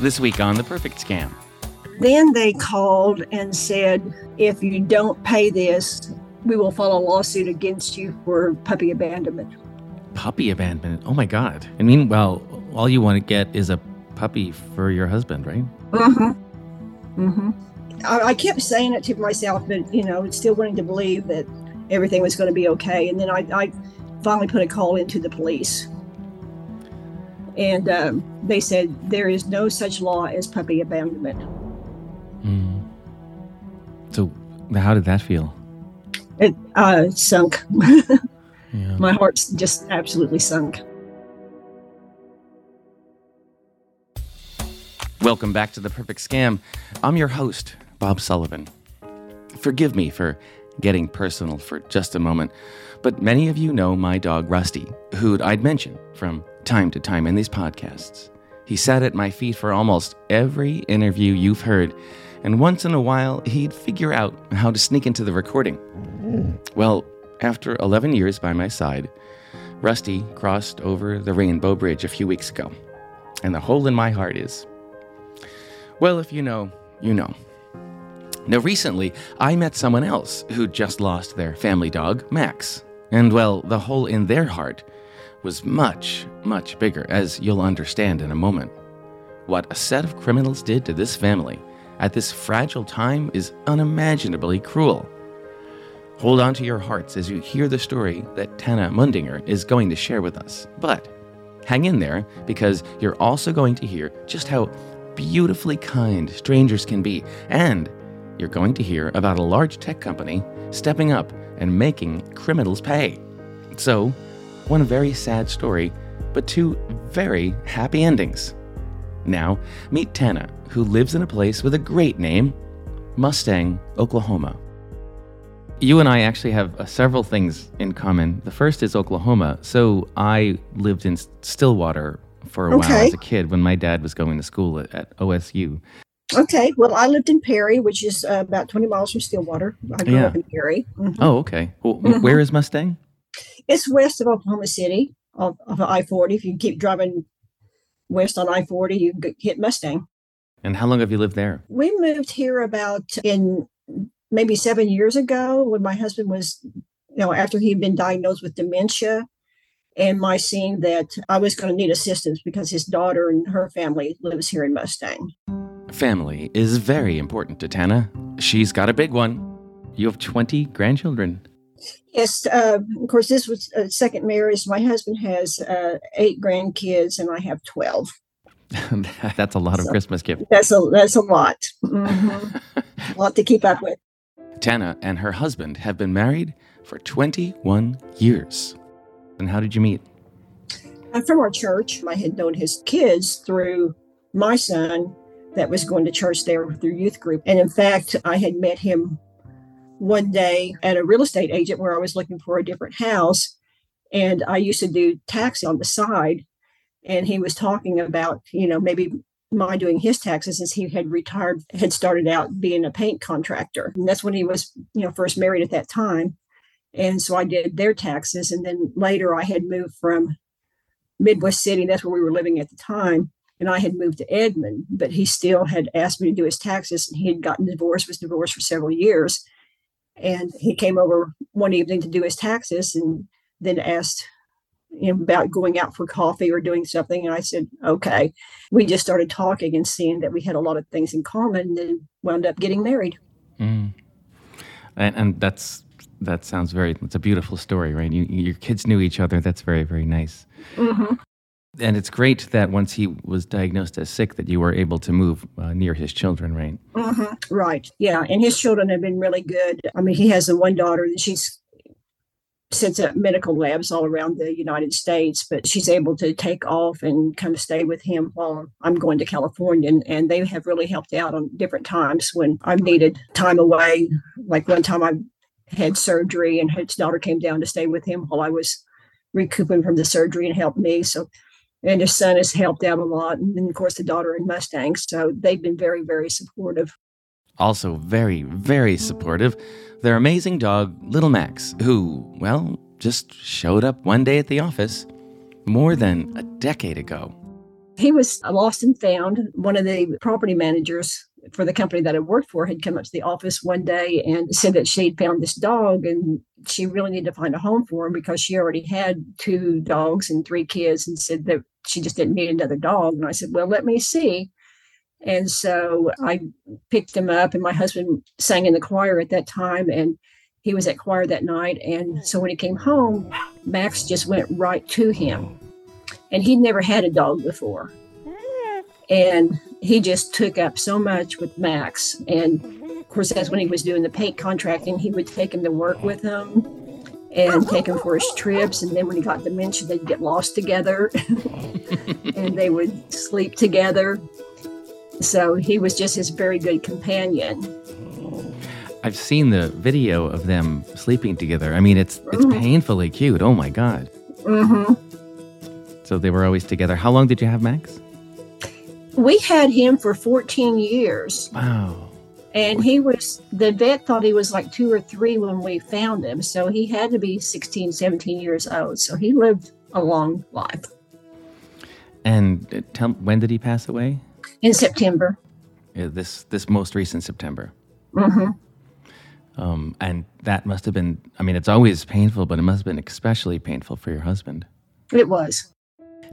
This week on The Perfect Scam. Then they called and said, if you don't pay this, we will file a lawsuit against you for puppy abandonment. Puppy abandonment. Oh my God. I mean, well, all you want to get is a puppy for your husband, right? Mm-hmm. Mm-hmm. I, I kept saying it to myself, but you know, still wanting to believe that everything was going to be okay. And then I, I finally put a call into the police, and um, they said there is no such law as puppy abandonment. Mm. So, how did that feel? It uh, sunk. Yeah. My heart's just absolutely sunk. Welcome back to The Perfect Scam. I'm your host, Bob Sullivan. Forgive me for getting personal for just a moment, but many of you know my dog Rusty, who I'd mention from time to time in these podcasts. He sat at my feet for almost every interview you've heard, and once in a while he'd figure out how to sneak into the recording. Well, after 11 years by my side, Rusty crossed over the Rainbow Bridge a few weeks ago, and the hole in my heart is well, if you know, you know. Now, recently, I met someone else who just lost their family dog, Max. And, well, the hole in their heart was much, much bigger, as you'll understand in a moment. What a set of criminals did to this family at this fragile time is unimaginably cruel. Hold on to your hearts as you hear the story that Tana Mundinger is going to share with us. But hang in there because you're also going to hear just how beautifully kind strangers can be. And you're going to hear about a large tech company stepping up and making criminals pay. So, one very sad story, but two very happy endings. Now, meet Tana, who lives in a place with a great name Mustang, Oklahoma. You and I actually have uh, several things in common. The first is Oklahoma. So, I lived in Stillwater for a while as a kid when my dad was going to school at, at OSU. Okay, well, I lived in Perry, which is uh, about 20 miles from Stillwater. I grew Yeah. up in Perry. Mhm. Oh, okay. Well, Mhm. Where is Mustang? It's west of Oklahoma City, of, of I 40. If you keep driving west on I 40, you can hit Mustang. And how long have you lived there? We moved here about in maybe seven years ago when my husband was, you know, after he'd been diagnosed with dementia. And my seeing that I was going to need assistance because his daughter and her family lives here in Mustang. Family is very important to Tana. She's got a big one. You have 20 grandchildren. Yes, uh, of course, this was a second marriage. My husband has uh, eight grandkids, and I have 12. That's a lot of Christmas gifts. That's a that's a lot, Mhm. a lot to keep up with. Tana and her husband have been married for 21 years. And how did you meet? I'm from our church. I had known his kids through my son that was going to church there with their youth group. And in fact, I had met him one day at a real estate agent where I was looking for a different house. And I used to do taxi on the side. And he was talking about, you know, maybe my doing his taxes since he had retired, had started out being a paint contractor. And that's when he was, you know, first married at that time. And so I did their taxes. And then later I had moved from Midwest City. That's where we were living at the time. And I had moved to Edmond, but he still had asked me to do his taxes. And he had gotten divorced, was divorced for several years. And he came over one evening to do his taxes and then asked you know, about going out for coffee or doing something. And I said, okay. We just started talking and seeing that we had a lot of things in common and then wound up getting married. Mm. And, and that's that sounds very. It's a beautiful story, right? You, your kids knew each other. That's very very nice. Mhm. And it's great that once he was diagnosed as sick, that you were able to move uh, near his children, right? Mhm. Right. Yeah. And his children have been really good. I mean, he has the one daughter that she's sits at medical labs all around the United States, but she's able to take off and of stay with him while I'm going to California. And, and they have really helped out on different times when I've needed time away. Like one time I had surgery and his daughter came down to stay with him while I was recouping from the surgery and helped me. So and his son has helped out a lot. And then of course the daughter and Mustang. So they've been very, very supportive. Also, very, very supportive. Their amazing dog, Little Max, who, well, just showed up one day at the office more than a decade ago. He was lost and found. One of the property managers for the company that I worked for had come up to the office one day and said that she'd found this dog and she really needed to find a home for him because she already had two dogs and three kids and said that she just didn't need another dog. And I said, Well, let me see. And so I picked him up, and my husband sang in the choir at that time, and he was at choir that night. And so when he came home, Max just went right to him. And he'd never had a dog before. And he just took up so much with Max. And of course, that's when he was doing the paint contracting. He would take him to work with him and take him for his trips. And then when he got dementia, they'd get lost together and they would sleep together. So he was just his very good companion. I've seen the video of them sleeping together. I mean, it's it's Mhm. painfully cute. Oh my god. hmm So they were always together. How long did you have Max? We had him for 14 years, Wow. and he was the vet thought he was like two or three when we found him. So he had to be 16, 17 years old. So he lived a long life. And uh, tell when did he pass away? In September. Uh, This this most recent September. Mm-hmm. Um, and that must have been. I mean, it's always painful, but it must have been especially painful for your husband. It was.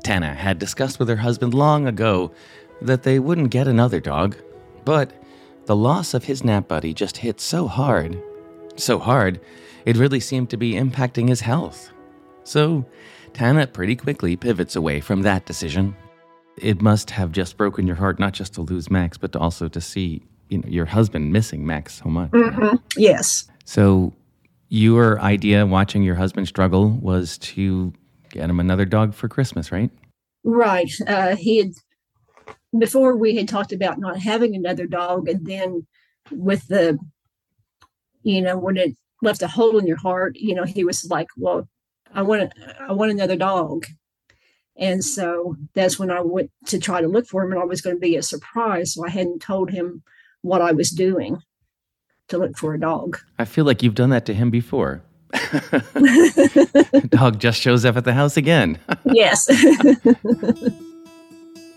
Tana had discussed with her husband long ago that they wouldn't get another dog, but the loss of his nap buddy just hit so hard, so hard, it really seemed to be impacting his health. So, Tana pretty quickly pivots away from that decision. It must have just broken your heart not just to lose Max, but to also to see, you know, your husband missing Max so much. hmm Yes. So, your idea watching your husband struggle was to get him another dog for Christmas, right? Right. Uh, he had before we had talked about not having another dog, and then with the, you know, when it left a hole in your heart, you know, he was like, "Well, I want, I want another dog," and so that's when I went to try to look for him, and I was going to be a surprise, so I hadn't told him what I was doing to look for a dog. I feel like you've done that to him before. Dog just shows up at the house again. yes.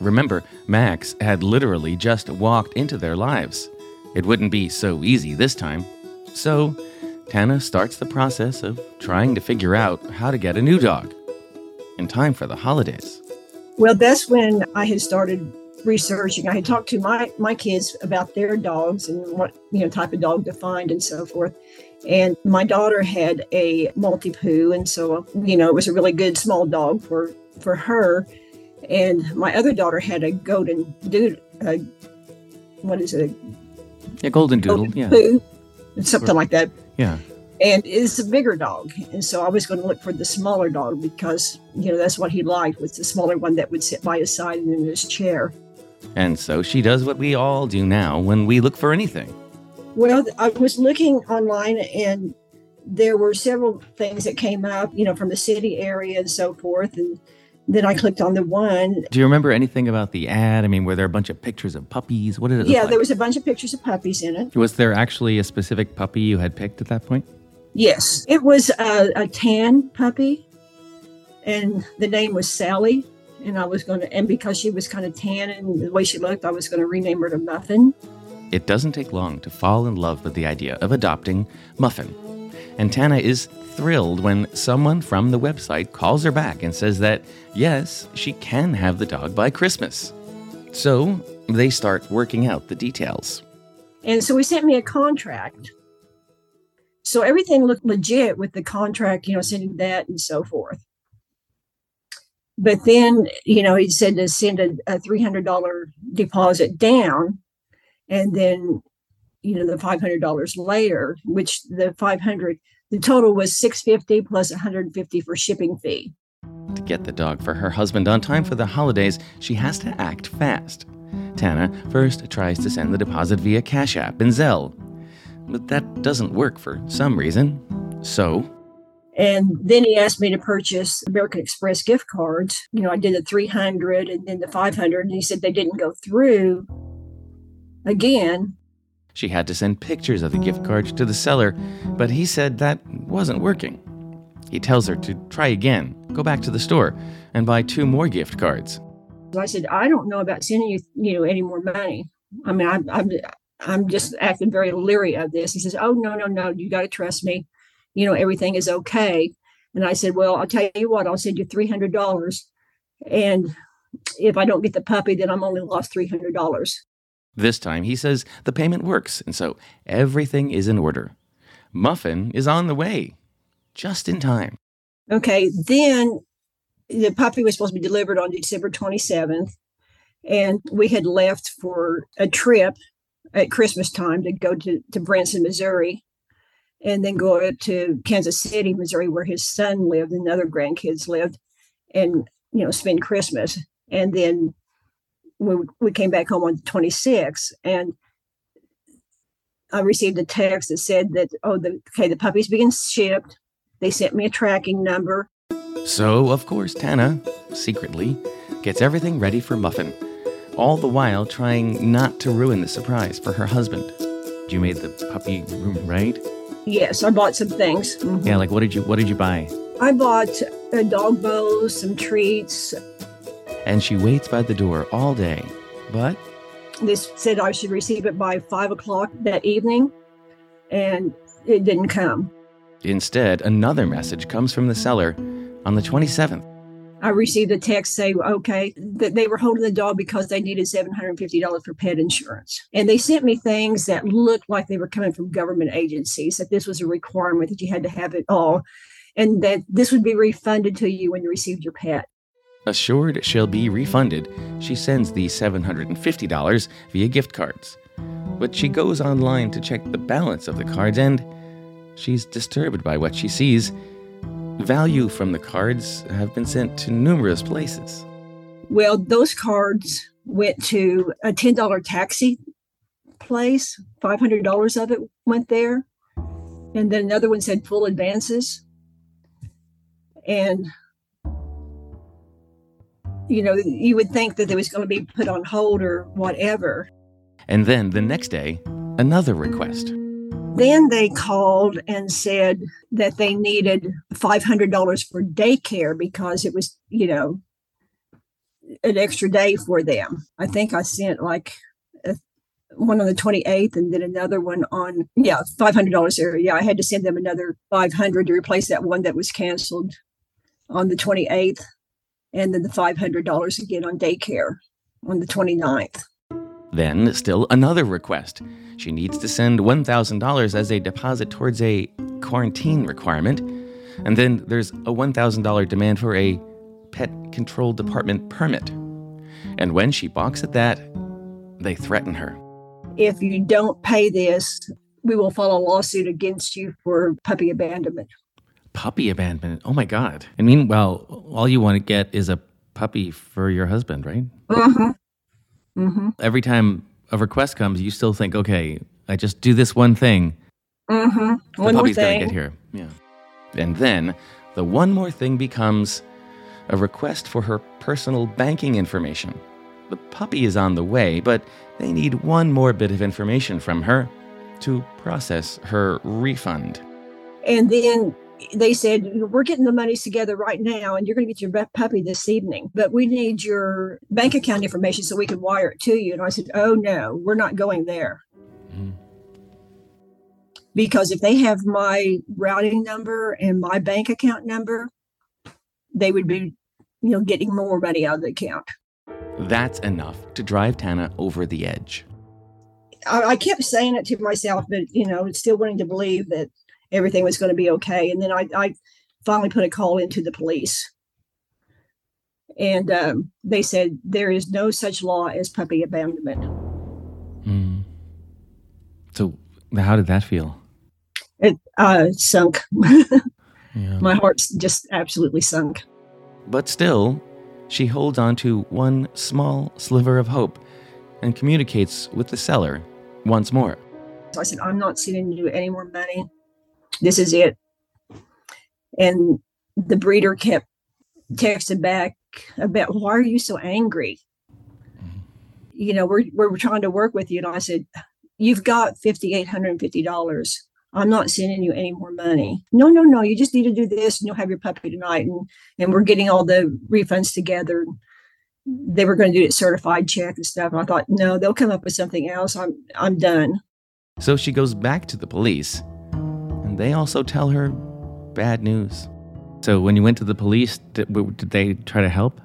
Remember, Max had literally just walked into their lives. It wouldn't be so easy this time. So, Tana starts the process of trying to figure out how to get a new dog in time for the holidays. Well, that's when I had started researching. I had talked to my my kids about their dogs and what you know type of dog to find and so forth. And my daughter had a Maltipoo, and so you know it was a really good small dog for for her. And my other daughter had a golden doodle. Uh, what is it? Yeah, Golden Doodle. Golden Yeah. Poo, something like that. Yeah. And it's a bigger dog, and so I was going to look for the smaller dog because you know that's what he liked was the smaller one that would sit by his side and in his chair. And so she does what we all do now when we look for anything. Well, I was looking online and there were several things that came up, you know, from the city area and so forth. And then I clicked on the one. Do you remember anything about the ad? I mean, were there a bunch of pictures of puppies? What did it look Yeah, like? there was a bunch of pictures of puppies in it. Was there actually a specific puppy you had picked at that point? Yes, it was a, a tan puppy, and the name was Sally. And I was going to, and because she was kind of tan and the way she looked, I was going to rename her to Muffin. It doesn't take long to fall in love with the idea of adopting Muffin. And Tana is thrilled when someone from the website calls her back and says that, yes, she can have the dog by Christmas. So they start working out the details. And so he sent me a contract. So everything looked legit with the contract, you know, sending that and so forth. But then, you know, he said to send a, a $300 deposit down and then, you know, the $500 later, which the 500, the total was 650 plus 150 for shipping fee. To get the dog for her husband on time for the holidays, she has to act fast. Tana first tries to send the deposit via Cash App and Zelle, but that doesn't work for some reason. So, And then he asked me to purchase American Express gift cards. You know, I did the 300 and then the 500, and he said they didn't go through again. She had to send pictures of the gift cards to the seller, but he said that wasn't working. He tells her to try again, go back to the store, and buy two more gift cards. I said, I don't know about sending you, you know, any more money. I mean, I'm, I'm, I'm just acting very leery of this. He says, Oh, no, no, no, you got to trust me. You know, everything is okay. And I said, Well, I'll tell you what, I'll send you $300. And if I don't get the puppy, then I'm only lost $300. This time, he says the payment works, and so everything is in order. Muffin is on the way, just in time. Okay, then the puppy was supposed to be delivered on December 27th, and we had left for a trip at Christmas time to go to, to Branson, Missouri, and then go up to Kansas City, Missouri, where his son lived and other grandkids lived, and you know, spend Christmas. And then we, we came back home on the 26th, and I received a text that said that, oh, the okay, the puppy's being shipped. They sent me a tracking number. So, of course, Tana, secretly, gets everything ready for Muffin, all the while trying not to ruin the surprise for her husband. You made the puppy room, right? Yes, I bought some things. Mhm. Yeah, like what did you what did you buy? I bought a dog bowl, some treats. And she waits by the door all day. But They said I should receive it by five o'clock that evening, and it didn't come. instead, another message comes from the seller on the 27th. I received a text saying, okay, that they were holding the dog because they needed $750 for pet insurance. And they sent me things that looked like they were coming from government agencies, that this was a requirement that you had to have it all, and that this would be refunded to you when you received your pet. Assured she'll be refunded, she sends the $750 via gift cards. But she goes online to check the balance of the cards and she's disturbed by what she sees. Value from the cards have been sent to numerous places. Well, those cards went to a $10 taxi place, $500 of it went there. And then another one said full advances. And, you know, you would think that it was going to be put on hold or whatever. And then the next day, another request. Then they called and said that they needed $500 for daycare because it was, you know, an extra day for them. I think I sent like a, one on the 28th and then another one on, yeah, $500 there. Yeah, I had to send them another 500 to replace that one that was canceled on the 28th. And then the $500 again on daycare on the 29th. Then, still another request. She needs to send $1,000 as a deposit towards a quarantine requirement. And then there's a $1,000 demand for a pet control department permit. And when she balks at that, they threaten her. If you don't pay this, we will file a lawsuit against you for puppy abandonment. Puppy abandonment. Oh my God. And meanwhile, all you want to get is a puppy for your husband, right? Mm-hmm. Mm-hmm. Every time a request comes, you still think, okay, I just do this one thing. Mm-hmm. The One puppy's gonna get here. Yeah. And then the one more thing becomes a request for her personal banking information. The puppy is on the way, but they need one more bit of information from her to process her refund. And then they said, We're getting the monies together right now, and you're going to get your puppy this evening, but we need your bank account information so we can wire it to you. And I said, Oh, no, we're not going there. Mm. Because if they have my routing number and my bank account number, they would be, you know, getting more money out of the account. That's enough to drive Tana over the edge. I, I kept saying it to myself, but you know, still wanting to believe that everything was going to be okay. And then I, I finally put a call into the police, and um, they said there is no such law as puppy abandonment. Mm. So, how did that feel? It uh, sunk. Yeah. My heart's just absolutely sunk. But still, she holds on to one small sliver of hope and communicates with the seller once more. So I said, I'm not sending you any more money. This is it. And the breeder kept texting back about why are you so angry? You know, we're we're trying to work with you. And I said, You've got fifty eight hundred and fifty dollars. I'm not sending you any more money. No, no, no. You just need to do this and you'll have your puppy tonight. And and we're getting all the refunds together. they were going to do a certified check and stuff. And I thought, no, they'll come up with something else. I'm I'm done. So she goes back to the police, they also tell her bad news. So when you went to the police, did, did they try to help?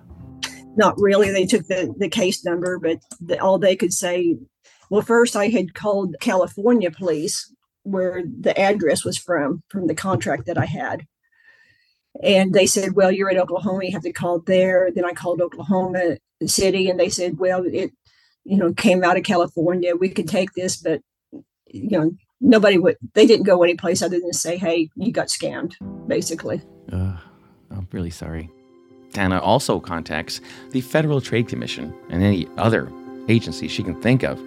Not really. They took the, the case number, but the, all they could say, well, first I had called California police where the address was from, from the contract that I had. And they said, well, you're in Oklahoma, you have to call there. Then I called Oklahoma City and they said, well, it, you know, came out of California. We could take this, but, you know, nobody would, they didn't go anyplace other than say, hey, you got scammed, basically. Uh, I'm really sorry. Tana also contacts the Federal Trade Commission and any other agency she can think of.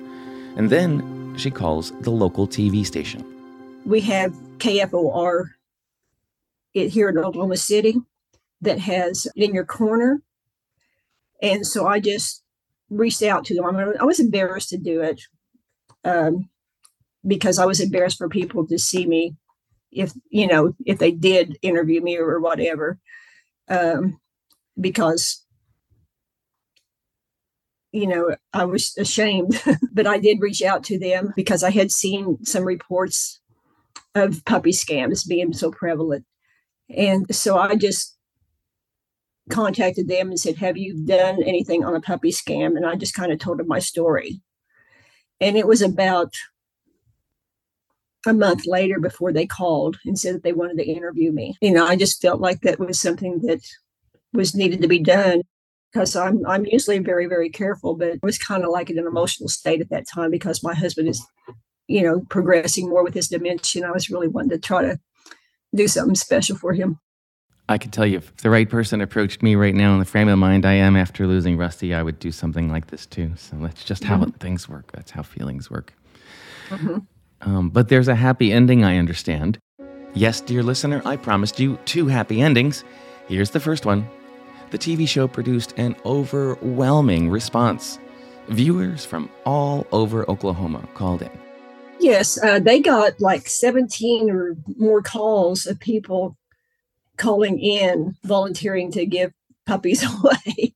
And then she calls the local TV station. We have KFOR it here in Oklahoma City that has in your corner. And so I just reached out to them. I, I was embarrassed to do it um, because I was embarrassed for people to see me if, you know, if they did interview me or whatever. Um, because, you know, I was ashamed, but I did reach out to them because I had seen some reports of puppy scams being so prevalent and so I just contacted them and said, Have you done anything on a puppy scam? And I just kind of told them my story. And it was about a month later before they called and said that they wanted to interview me. You know, I just felt like that was something that was needed to be done because I'm I'm usually very, very careful, but it was kind of like in an emotional state at that time because my husband is, you know, progressing more with his dementia. I was really wanting to try to do something special for him. I can tell you, if the right person approached me right now in the frame of mind I am after losing Rusty, I would do something like this too. So that's just how mm-hmm. things work. That's how feelings work. Mm-hmm. Um, but there's a happy ending, I understand. Yes, dear listener, I promised you two happy endings. Here's the first one. The TV show produced an overwhelming response. Viewers from all over Oklahoma called in. Yes, uh, they got like 17 or more calls of people calling in, volunteering to give puppies away.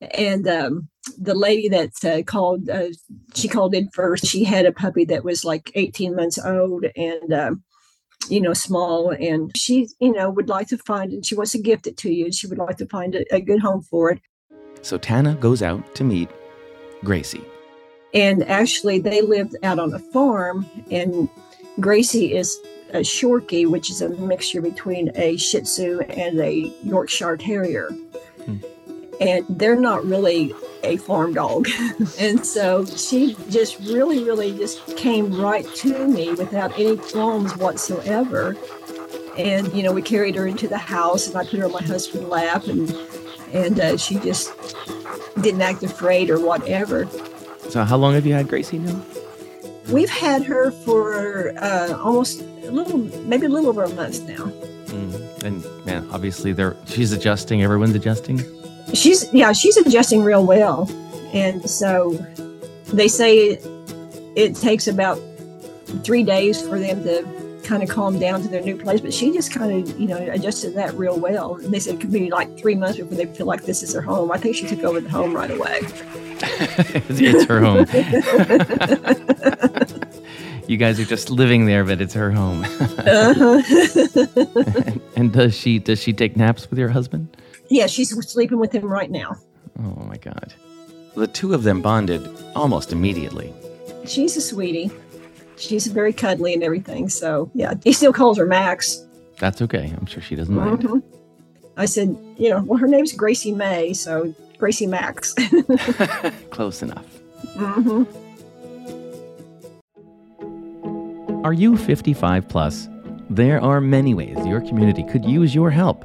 and um, the lady that uh, called, uh, she called in first. She had a puppy that was like 18 months old and, um, you know, small. And she, you know, would like to find and She wants to gift it to you. She would like to find a, a good home for it. So Tana goes out to meet Gracie. And actually, they lived out on a farm, and Gracie is a Shorkie, which is a mixture between a Shih Tzu and a Yorkshire Terrier. Hmm. And they're not really a farm dog. and so she just really, really just came right to me without any qualms whatsoever. And, you know, we carried her into the house and I put her on my husband's lap and, and uh, she just didn't act afraid or whatever. So, how long have you had Gracie now? We've had her for uh, almost a little, maybe a little over a month now. Mm. And man, obviously, they're she's adjusting. Everyone's adjusting. She's yeah, she's adjusting real well, and so they say it takes about three days for them to kind of calm down to their new place. But she just kind of, you know, adjusted that real well. And they said it could be like three months before they feel like this is their home. I think she took over the home right away. it's her home. you guys are just living there, but it's her home. uh-huh. and, and does she does she take naps with your husband? Yeah, she's sleeping with him right now. Oh my god. The two of them bonded almost immediately. She's a sweetie she's very cuddly and everything. So yeah, he still calls her Max. That's okay. I'm sure she doesn't mind. Mm-hmm. I said, you know, well, her name's Gracie May, so Gracie Max. Close enough. Mm-hmm. Are you 55 plus? There are many ways your community could use your help.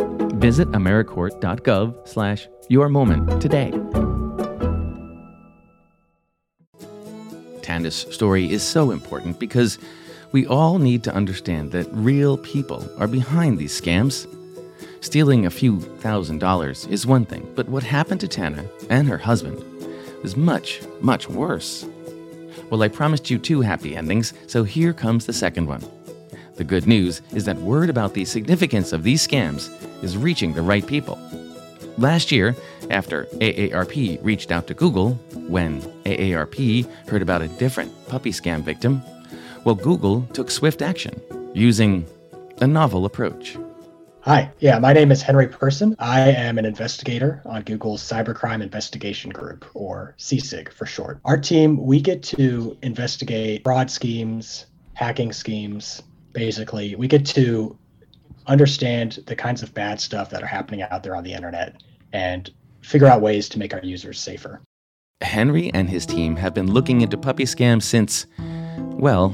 Visit AmeriCorps.gov slash your moment today. Candace's story is so important because we all need to understand that real people are behind these scams. Stealing a few thousand dollars is one thing, but what happened to Tana and her husband is much, much worse. Well, I promised you two happy endings, so here comes the second one. The good news is that word about the significance of these scams is reaching the right people. Last year, after AARP reached out to Google, when AARP heard about a different puppy scam victim, well, Google took swift action using a novel approach. Hi, yeah, my name is Henry Person. I am an investigator on Google's Cybercrime Investigation Group, or CSIG for short. Our team, we get to investigate fraud schemes, hacking schemes. Basically, we get to understand the kinds of bad stuff that are happening out there on the internet and figure out ways to make our users safer. Henry and his team have been looking into puppy scams since, well,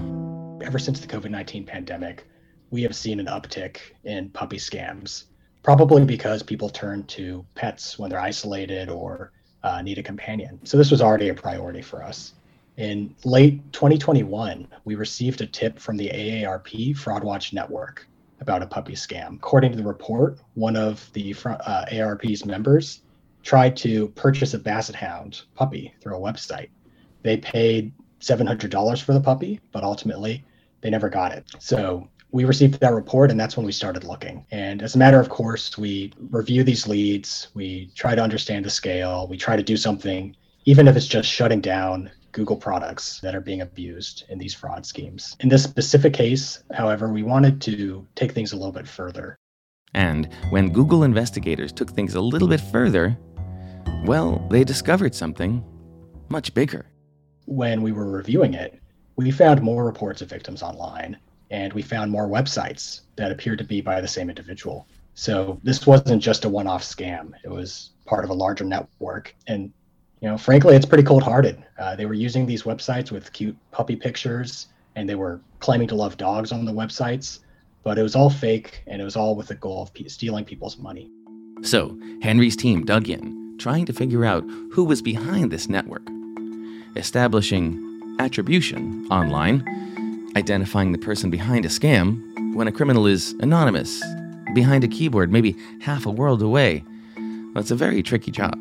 ever since the COVID 19 pandemic we have seen an uptick in puppy scams, probably because people turn to pets when they're isolated or uh, need a companion. So this was already a priority for us. In late 2021, we received a tip from the AARP FraudWatch Network about a puppy scam. According to the report, one of the uh, AARP's members tried to purchase a Basset Hound puppy through a website. They paid $700 for the puppy, but ultimately they never got it. So we received that report and that's when we started looking and as a matter of course we review these leads we try to understand the scale we try to do something even if it's just shutting down google products that are being abused in these fraud schemes in this specific case however we wanted to take things a little bit further and when google investigators took things a little bit further well they discovered something much bigger when we were reviewing it we found more reports of victims online and we found more websites that appeared to be by the same individual. So this wasn't just a one-off scam; it was part of a larger network. And you know, frankly, it's pretty cold-hearted. Uh, they were using these websites with cute puppy pictures, and they were claiming to love dogs on the websites, but it was all fake, and it was all with the goal of p- stealing people's money. So Henry's team dug in, trying to figure out who was behind this network, establishing attribution online identifying the person behind a scam when a criminal is anonymous, behind a keyboard, maybe half a world away. It's a very tricky job.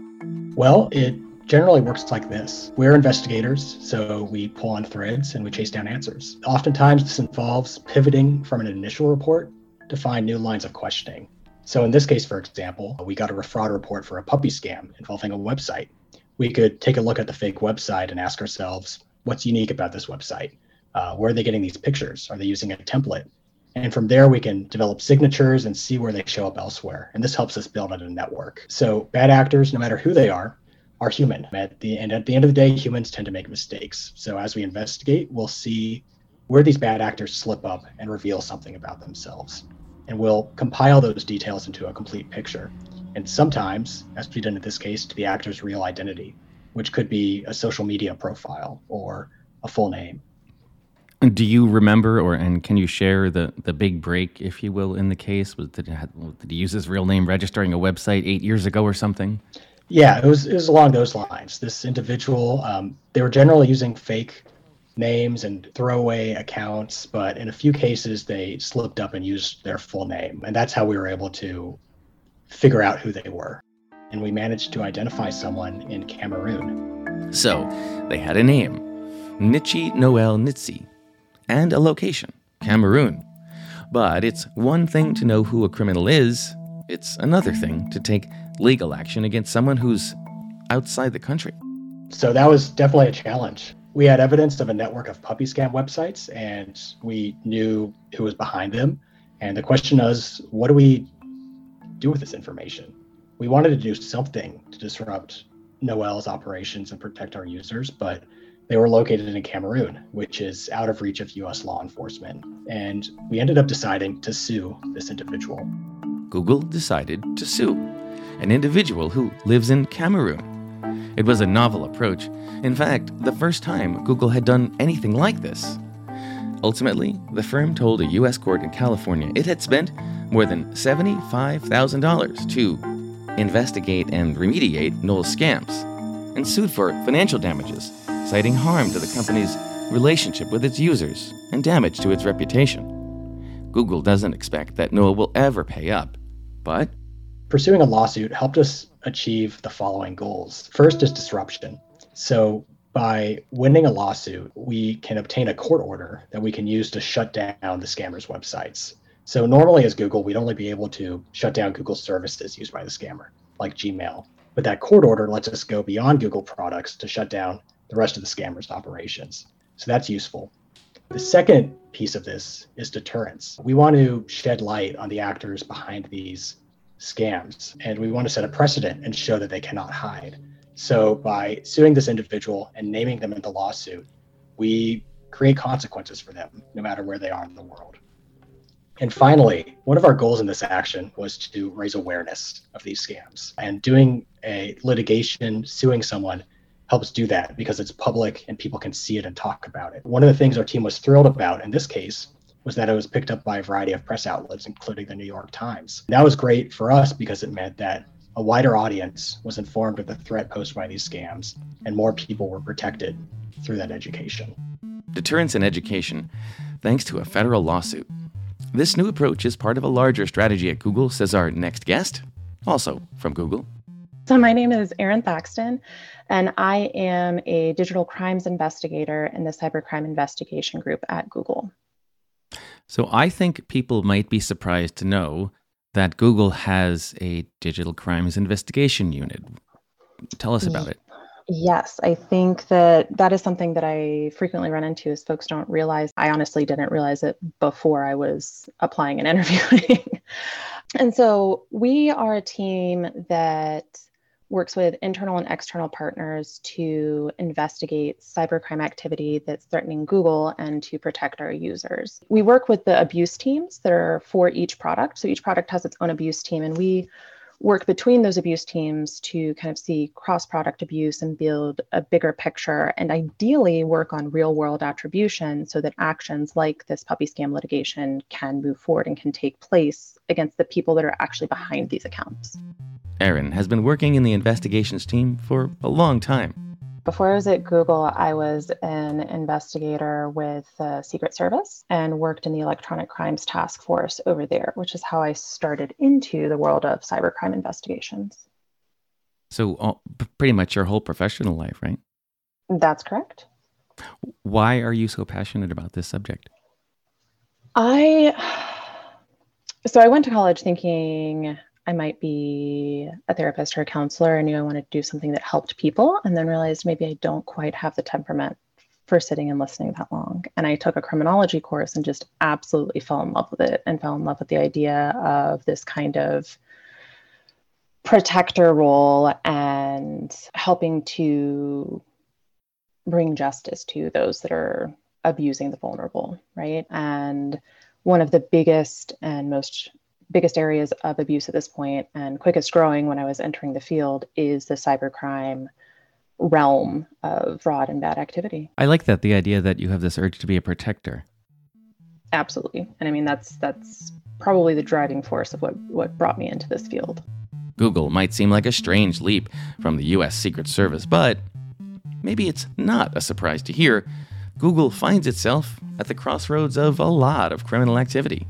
Well, it generally works like this. We're investigators, so we pull on threads and we chase down answers. Oftentimes, this involves pivoting from an initial report to find new lines of questioning. So, in this case, for example, we got a fraud report for a puppy scam involving a website. We could take a look at the fake website and ask ourselves, what's unique about this website? uh, where are they getting these pictures? Are they using a template? And from there, we can develop signatures and see where they show up elsewhere. And this helps us build out a network. So bad actors, no matter who they are, are human. At the, and at the end of the day, humans tend to make mistakes. So as we investigate, we'll see where these bad actors slip up and reveal something about themselves. And we'll compile those details into a complete picture. And sometimes, as we did in this case, to the actor's real identity, which could be a social media profile or a full name do you remember, or and can you share the the big break, if you will, in the case? Was did, did he use his real name registering a website eight years ago or something? Yeah, it was it was along those lines. This individual, um, they were generally using fake names and throwaway accounts, but in a few cases they slipped up and used their full name, and that's how we were able to figure out who they were. And we managed to identify someone in Cameroon. So they had a name, Nche Noel Ntse, and a location Cameroon. But it's one thing to know who a criminal is, it's another thing to take legal action against someone who's outside the country. So that was definitely a challenge. We had evidence of a network of puppy scam websites and we knew who was behind them. And the question was, what do we do with this information? We wanted to do something to disrupt Noel's operations and protect our users, but they were located in Cameroon, which is out of reach of US law enforcement. And we ended up deciding to sue this individual. Google decided to sue an individual who lives in Cameroon. It was a novel approach. In fact, the first time Google had done anything like this. Ultimately, the firm told a U.S. court in California it had spent more than $75,000 to investigate and remediate Noel's scams and sued for financial damages citing harm to the company's relationship with its users and damage to its reputation. Google doesn't expect that Noel will ever pay up, but pursuing a lawsuit helped us achieve the following goals. First is disruption. So by winning a lawsuit, we can obtain a court order that we can use to shut down the scammers' websites. So normally as Google, we'd only be able to shut down Google services used by the scammer, like Gmail. But that court order lets us go beyond Google products to shut down the rest of the scammers' operations. So that's useful. The second piece of this is deterrence. We want to shed light on the actors behind these scams, and we want to set a precedent and show that they cannot hide. So by suing this individual and naming them in the lawsuit, we create consequences for them, no matter where they are in the world. And finally, one of our goals in this action was to raise awareness of these scams. And doing a litigation, suing someone, helps do that because it's public and people can see it and talk about it. One of the things our team was thrilled about in this case was that it was picked up by a variety of press outlets, including the New York Times. That was great for us because it meant that a wider audience was informed of the threat posed by these scams, and more people were protected through that education. Deterrence and education, thanks to a federal lawsuit. This new approach is part of a larger strategy at Google, says our next guest, also from Google. So, my name is Erin Thaxton, and I am a digital crimes investigator in the cybercrime investigation group at Google. So, I think people might be surprised to know that Google has a digital crimes investigation unit. Tell us about it. Yes, I think that that is something that I frequently run into is folks don't realize. I honestly didn't realize it before I was applying and interviewing. and so we are a team that works with internal and external partners to investigate cybercrime activity that's threatening Google and to protect our users. We work with the abuse teams that are for each product. So each product has its own abuse team, and we work between those abuse teams to kind of see cross product abuse and build a bigger picture and ideally work on real world attribution so that actions like this puppy scam litigation can move forward and can take place against the people that are actually behind these accounts. Erin has been working in the investigations team for a long time. Before I was at Google, I was an investigator with the Secret Service and worked in the Electronic Crimes Task Force over there, which is how I started into the world of cybercrime investigations. So, uh, pretty much your whole professional life, right? That's correct. Why are you so passionate about this subject? I so I went to college thinking I might be a therapist or a counselor. I knew I wanted to do something that helped people, and then realized maybe I don't quite have the temperament for sitting and listening that long. And I took a criminology course and just absolutely fell in love with it and fell in love with the idea of this kind of protector role and helping to bring justice to those that are abusing the vulnerable, right? And one of the biggest and most biggest areas of abuse at this point and quickest growing when I was entering the field is the cybercrime realm of fraud and bad activity. I like that the idea that you have this urge to be a protector. Absolutely. And I mean that's that's probably the driving force of what what brought me into this field. Google might seem like a strange leap from the US Secret Service, but maybe it's not a surprise to hear Google finds itself at the crossroads of a lot of criminal activity.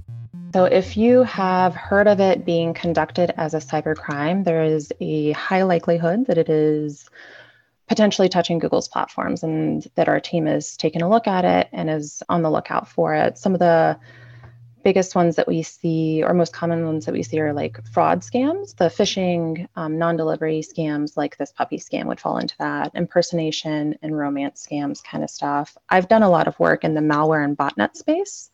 So, if you have heard of it being conducted as a cybercrime, there is a high likelihood that it is potentially touching Google's platforms and that our team is taking a look at it and is on the lookout for it. Some of the biggest ones that we see, or most common ones that we see, are like fraud scams. The phishing, um, non delivery scams, like this puppy scam, would fall into that. Impersonation and romance scams kind of stuff. I've done a lot of work in the malware and botnet space.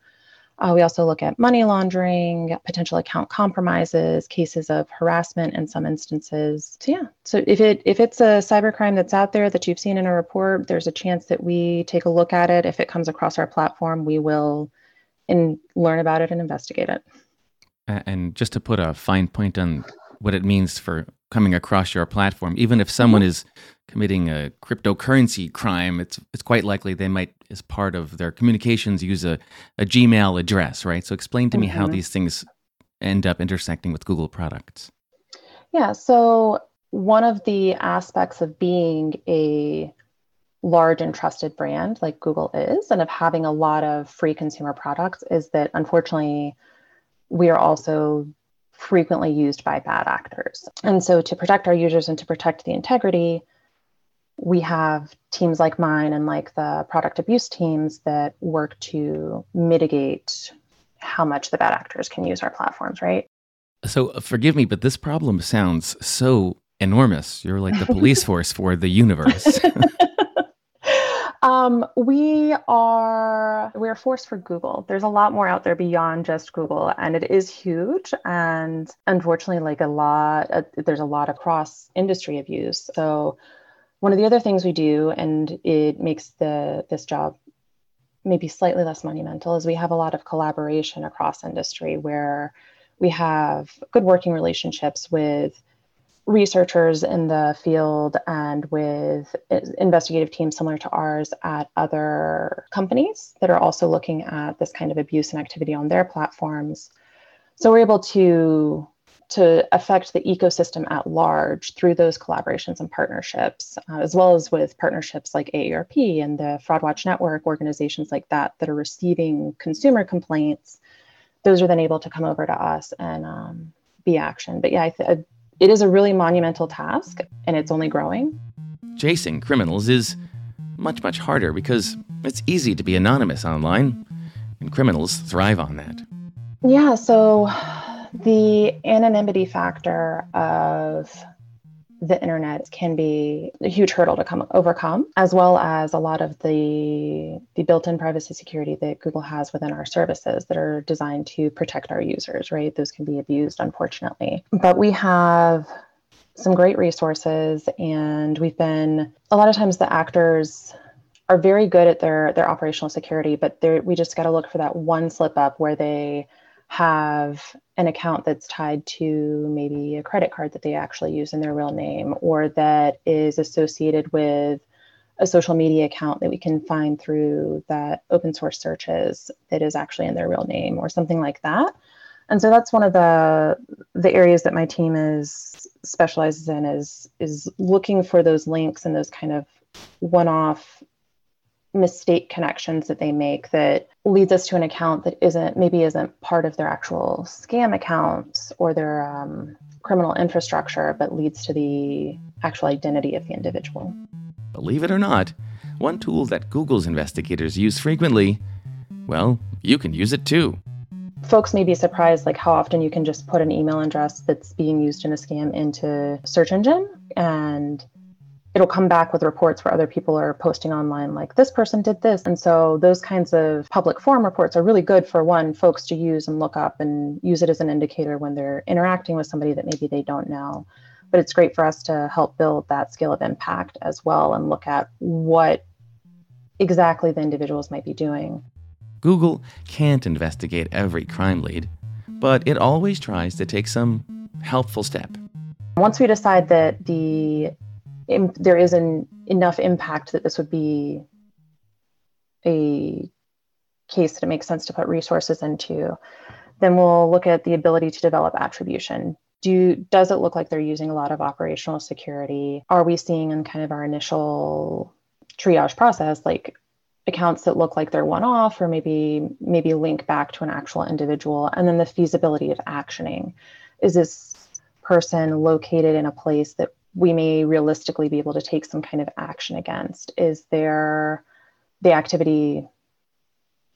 Uh, we also look at money laundering, potential account compromises, cases of harassment in some instances. So yeah, so if it if it's a cybercrime that's out there that you've seen in a report, there's a chance that we take a look at it. If it comes across our platform, we will and learn about it and investigate it. And just to put a fine point on what it means for coming across your platform, even if someone mm-hmm. is committing a cryptocurrency crime, it's it's quite likely they might, as part of their communications, use a, a Gmail address, right? So explain to mm-hmm. me how mm-hmm. these things end up intersecting with Google products. Yeah. So one of the aspects of being a large and trusted brand like Google is, and of having a lot of free consumer products, is that unfortunately we are also frequently used by bad actors. And so, to protect our users and to protect the integrity, we have teams like mine and like the product abuse teams that work to mitigate how much the bad actors can use our platforms, right? So, uh, forgive me, but this problem sounds so enormous. You're like the police force for the universe. um, we are we are force for Google. There's a lot more out there beyond just Google, and it is huge. And unfortunately, like a lot, uh, there's a lot across industry abuse. So one of the other things we do, and it makes the this job maybe slightly less monumental, is we have a lot of collaboration across industry where we have good working relationships with researchers in the field and with investigative teams similar to ours at other companies that are also looking at this kind of abuse and activity on their platforms. So we're able to to affect the ecosystem at large through those collaborations and partnerships, uh, as well as with partnerships like AARP and the Fraud Watch Network, organizations like that that are receiving consumer complaints. Those are then able to come over to us and um, be action. But yeah, th- it is a really monumental task and it's only growing. Chasing criminals is much, much harder because it's easy to be anonymous online, and criminals thrive on that. Yeah, so the anonymity factor of the internet can be a huge hurdle to come overcome, as well as a lot of the the built-in privacy security that Google has within our services that are designed to protect our users, right? Those can be abused, unfortunately. But we have some great resources and we've been a lot of times the actors are very good at their their operational security, but we just got to look for that one slip up where they have an account that's tied to maybe a credit card that they actually use in their real name or that is associated with a social media account that we can find through that open source searches that is actually in their real name or something like that. And so that's one of the the areas that my team is specializes in is is looking for those links and those kind of one-off mistake connections that they make that leads us to an account that isn't maybe isn't part of their actual scam accounts or their um, criminal infrastructure but leads to the actual identity of the individual. Believe it or not one tool that google's investigators use frequently well you can use it too. Folks may be surprised like how often you can just put an email address that's being used in a scam into search engine and it'll come back with reports where other people are posting online like this person did this. And so those kinds of public forum reports are really good for one folks to use and look up and use it as an indicator when they're interacting with somebody that maybe they don't know. But it's great for us to help build that scale of impact as well and look at what exactly the individuals might be doing. Google can't investigate every crime lead but it always tries to take some helpful step. Once we decide that the Im- there is an enough impact that this would be a case that it makes sense to put resources into, then we'll look at the ability to develop attribution. Do does it look like they're using a lot of operational security? Are we seeing in kind of our initial triage process like accounts that look like they're one off or maybe maybe link back to an actual individual and then the feasibility of actioning is this person located in a place that we may realistically be able to take some kind of action against. Is there the activity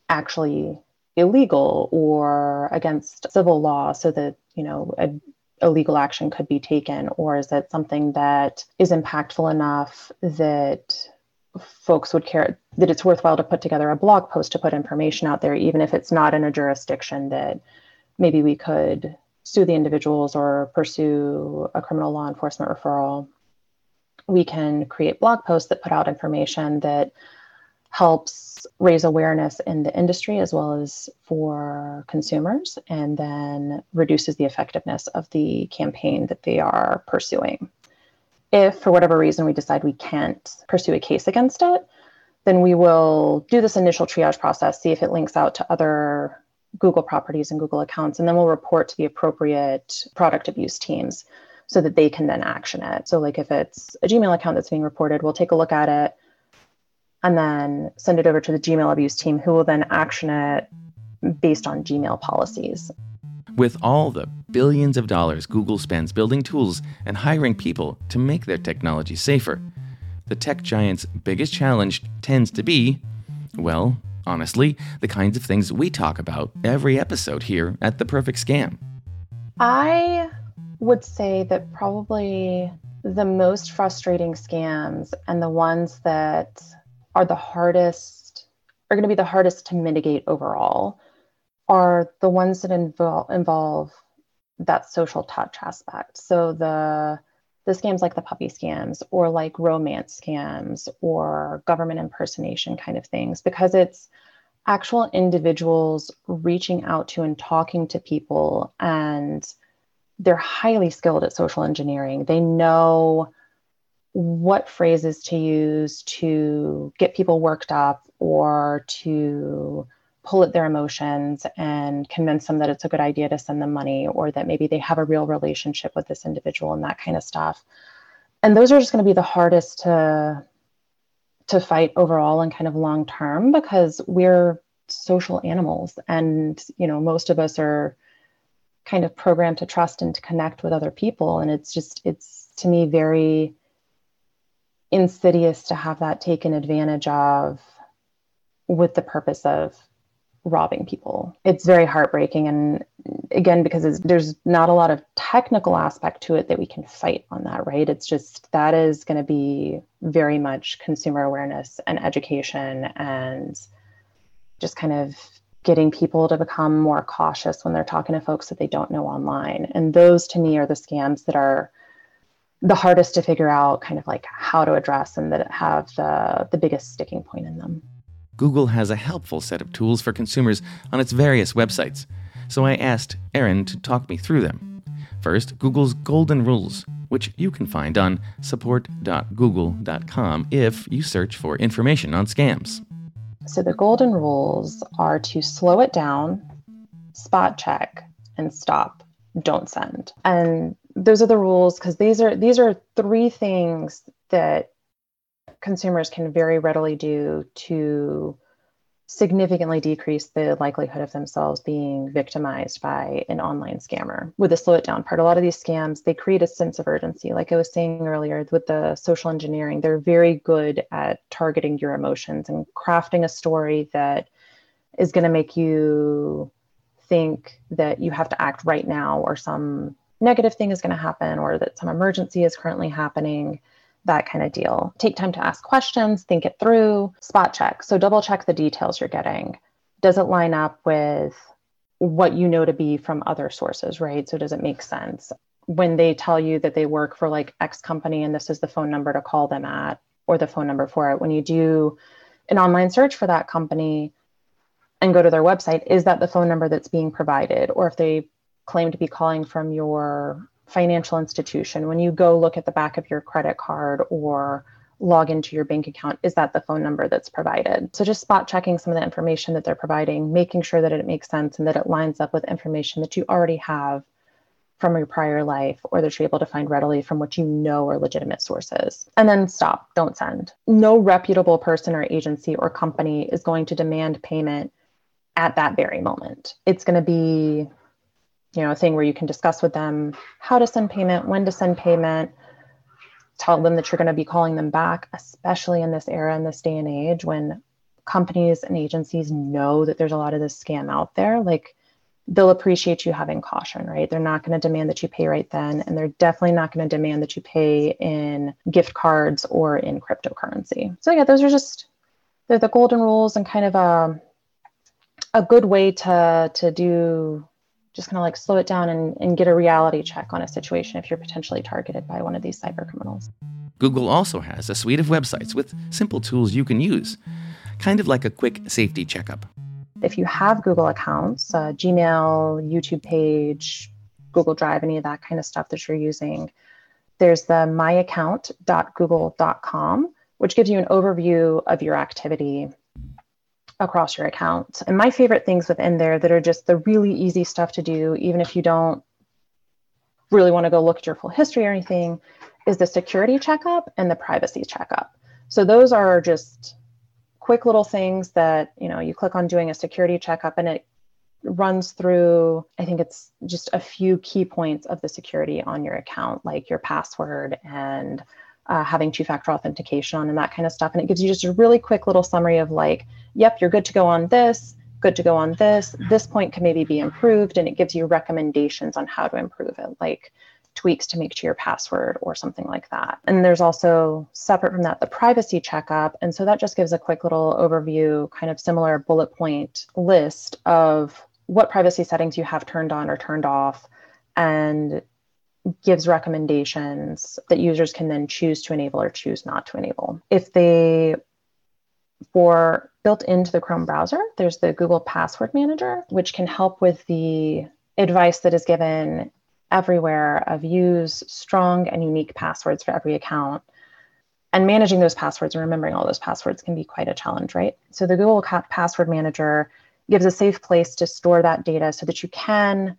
actually illegal or against civil law so that, you know, a, a legal action could be taken? Or is it something that is impactful enough that folks would care that it's worthwhile to put together a blog post to put information out there, even if it's not in a jurisdiction that maybe we could sue the individuals or pursue a criminal law enforcement referral, we can create blog posts that put out information that helps raise awareness in the industry as well as for consumers and then reduces the effectiveness of the campaign that they are pursuing. If for whatever reason we decide we can't pursue a case against it, then we will do this initial triage process, see if it links out to other Google properties and Google accounts, and then we'll report to the appropriate product abuse teams so that they can then action it. So, like if it's a Gmail account that's being reported, we'll take a look at it, and then send it over to the Gmail abuse team, who will then action it based on Gmail policies. With all the billions of dollars Google spends building tools and hiring people to make their technology safer, the tech giant's biggest challenge tends to be, well, honestly, the kinds of things we talk about every episode here at The Perfect Scam. I would say that probably the most frustrating scams and the ones that are the hardest are going to be the hardest to mitigate overall are the ones that involve involve that social touch aspect. So the the scams like the puppy scams or like romance scams or government impersonation kind of things because it's actual individuals reaching out to and talking to people and they're highly skilled at social engineering. They know what phrases to use to get people worked up or to pull at their emotions and convince them that it's a good idea to send them money or that maybe they have a real relationship with this individual and that kind of stuff. And those are just going to be the hardest to to fight overall and kind of long term because we're social animals and you know most of us are kind of programmed to trust and to connect with other people and it's just it's to me very insidious to have that taken advantage of with the purpose of robbing people. It's very heartbreaking. And again, because there's not a lot of technical aspect to it that we can fight on that, right? It's just that is going to be very much consumer awareness and education and just kind of getting people to become more cautious when they're talking to folks that they don't know online. And those to me are the scams that are the hardest to figure out kind of like how to address and that have the the biggest sticking point in them. Google has a helpful set of tools for consumers on its various websites. So I asked Erin to talk me through them. First, Google's Golden Rules, which you can find on support.google.com if you search for information on scams. So the golden rules are to slow it down, spot check, and stop. Don't send. And those are the rules because these are these are three things that consumers can very readily do to significantly decrease the likelihood of themselves being victimized by an online scammer. With the slow it down part, a lot of these scams, they create a sense of urgency. Like I was saying earlier with the social engineering, they're very good at targeting your emotions and crafting a story that is going to make you think that you have to act right now or some negative thing is going to happen or that some emergency is currently happening that kind of deal. Take time to ask questions, think it through, spot check. So double check the details you're getting. Does it line up with what you know to be from other sources, right? So does it make sense? When they tell you that they work for like X company and this is the phone number to call them at or the phone number for it, when you do an online search for that company and go to their website, is that the phone number that's being provided? Or if they claim to be calling from your financial institution, when you go look at the back of your credit card or log into your bank account, is that the phone number that's provided? So just spot checking some of the information that they're providing, making sure that it makes sense and that it lines up with information that you already have from your prior life or that you're able to find readily from what you know are legitimate sources. And then stop, don't send. No reputable person or agency or company is going to demand payment at that very moment. It's going to be you know, a thing where you can discuss with them how to send payment, when to send payment, tell them that you're going to be calling them back, especially in this era, in this day and age when companies and agencies know that there's a lot of this scam out there. Like they'll appreciate you having caution, right? They're not going to demand that you pay right then. And they're definitely not going to demand that you pay in gift cards or in cryptocurrency. So, yeah, those are just they're the golden rules and kind of a, a good way to, to do just kind of like slow it down and, and get a reality check on a situation if you're potentially targeted by one of these cyber criminals. Google also has a suite of websites with simple tools you can use, kind of like a quick safety checkup. If you have Google accounts, uh, Gmail, YouTube page, Google Drive, any of that kind of stuff that you're using, there's the myaccount.google.com, which gives you an overview of your activity across your account. And my favorite things within there that are just the really easy stuff to do, even if you don't really want to go look at your full history or anything, is the security checkup and the privacy checkup. So those are just quick little things that, you know, you click on doing a security checkup and it runs through, I think it's just a few key points of the security on your account, like your password and uh, having two factor authentication on and that kind of stuff. And it gives you just a really quick little summary of like, yep, you're good to go on this, good to go on this. This point can maybe be improved. And it gives you recommendations on how to improve it, like tweaks to make to your password or something like that. And there's also separate from that the privacy checkup. And so that just gives a quick little overview, kind of similar bullet point list of what privacy settings you have turned on or turned off and gives recommendations that users can then choose to enable or choose not to enable. If they, for built into the Chrome browser, there's the Google Password Manager, which can help with the advice that is given everywhere of use strong and unique passwords for every account. And managing those passwords and remembering all those passwords can be quite a challenge, right? So the Google Password Manager gives a safe place to store that data so that you can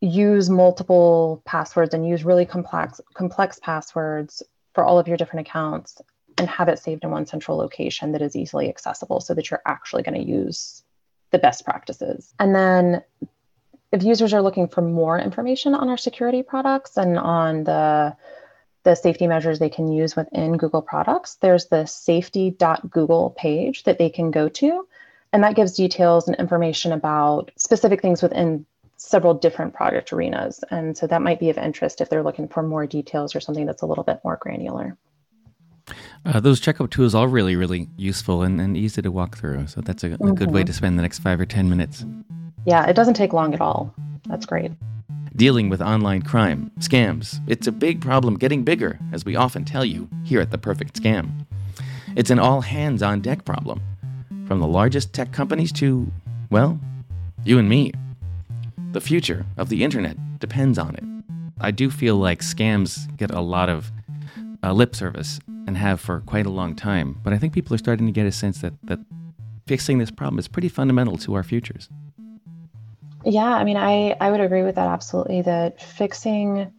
use multiple passwords and use really complex complex passwords for all of your different accounts and have it saved in one central location that is easily accessible so that you're actually going to use the best practices. And then if users are looking for more information on our security products and on the the safety measures they can use within Google products, there's the safety.google page that they can go to. And that gives details and information about specific things within several different project arenas. And so that might be of interest if they're looking for more details or something that's a little bit more granular. Uh, those checkup tools are really, really useful and, and easy to walk through. So that's a, a mm-hmm. good way mm-hmm. to spend the next five or 10 minutes. Yeah, it doesn't take long at all. That's great. Dealing with online crime, scams, it's a big problem getting bigger, as we often tell you here at The Perfect Scam. It's an all hands on deck problem, from the largest tech companies to, well, you and me. The future of the internet depends on it. I do feel like scams get a lot of uh, lip service and have for quite a long time, but I think people are starting to get a sense that, that fixing this problem is pretty fundamental to our futures. Yeah, I mean, I, I would agree with that absolutely. That fixing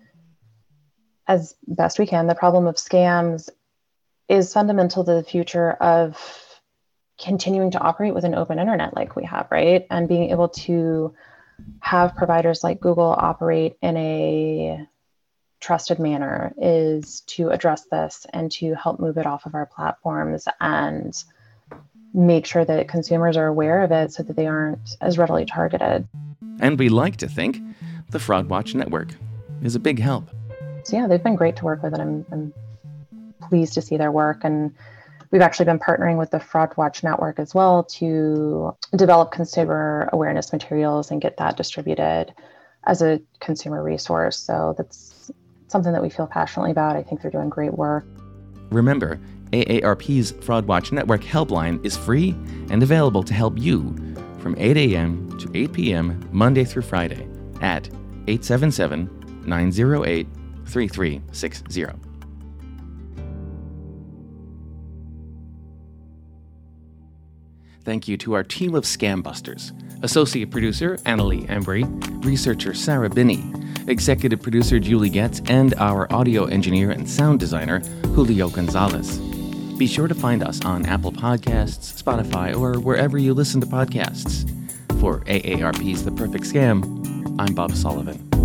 as best we can the problem of scams is fundamental to the future of continuing to operate with an open internet like we have, right? And being able to have providers like Google operate in a trusted manner is to address this and to help move it off of our platforms and make sure that consumers are aware of it so that they aren't as readily targeted. And we like to think the Fraud Watch Network is a big help. So, yeah, they've been great to work with, and I'm, I'm pleased to see their work. And We've actually been partnering with the Fraud Watch Network as well to develop consumer awareness materials and get that distributed as a consumer resource. So that's something that we feel passionately about. I think they're doing great work. Remember, AARP's Fraud Watch Network helpline is free and available to help you from 8 a.m. to 8 p.m. Monday through Friday at 877 908 3360. Thank you to our team of scam busters Associate Producer Annalie Embry, Researcher Sarah Binney, Executive Producer Julie Getz, and our audio engineer and sound designer Julio Gonzalez. Be sure to find us on Apple Podcasts, Spotify, or wherever you listen to podcasts. For AARP's The Perfect Scam, I'm Bob Sullivan.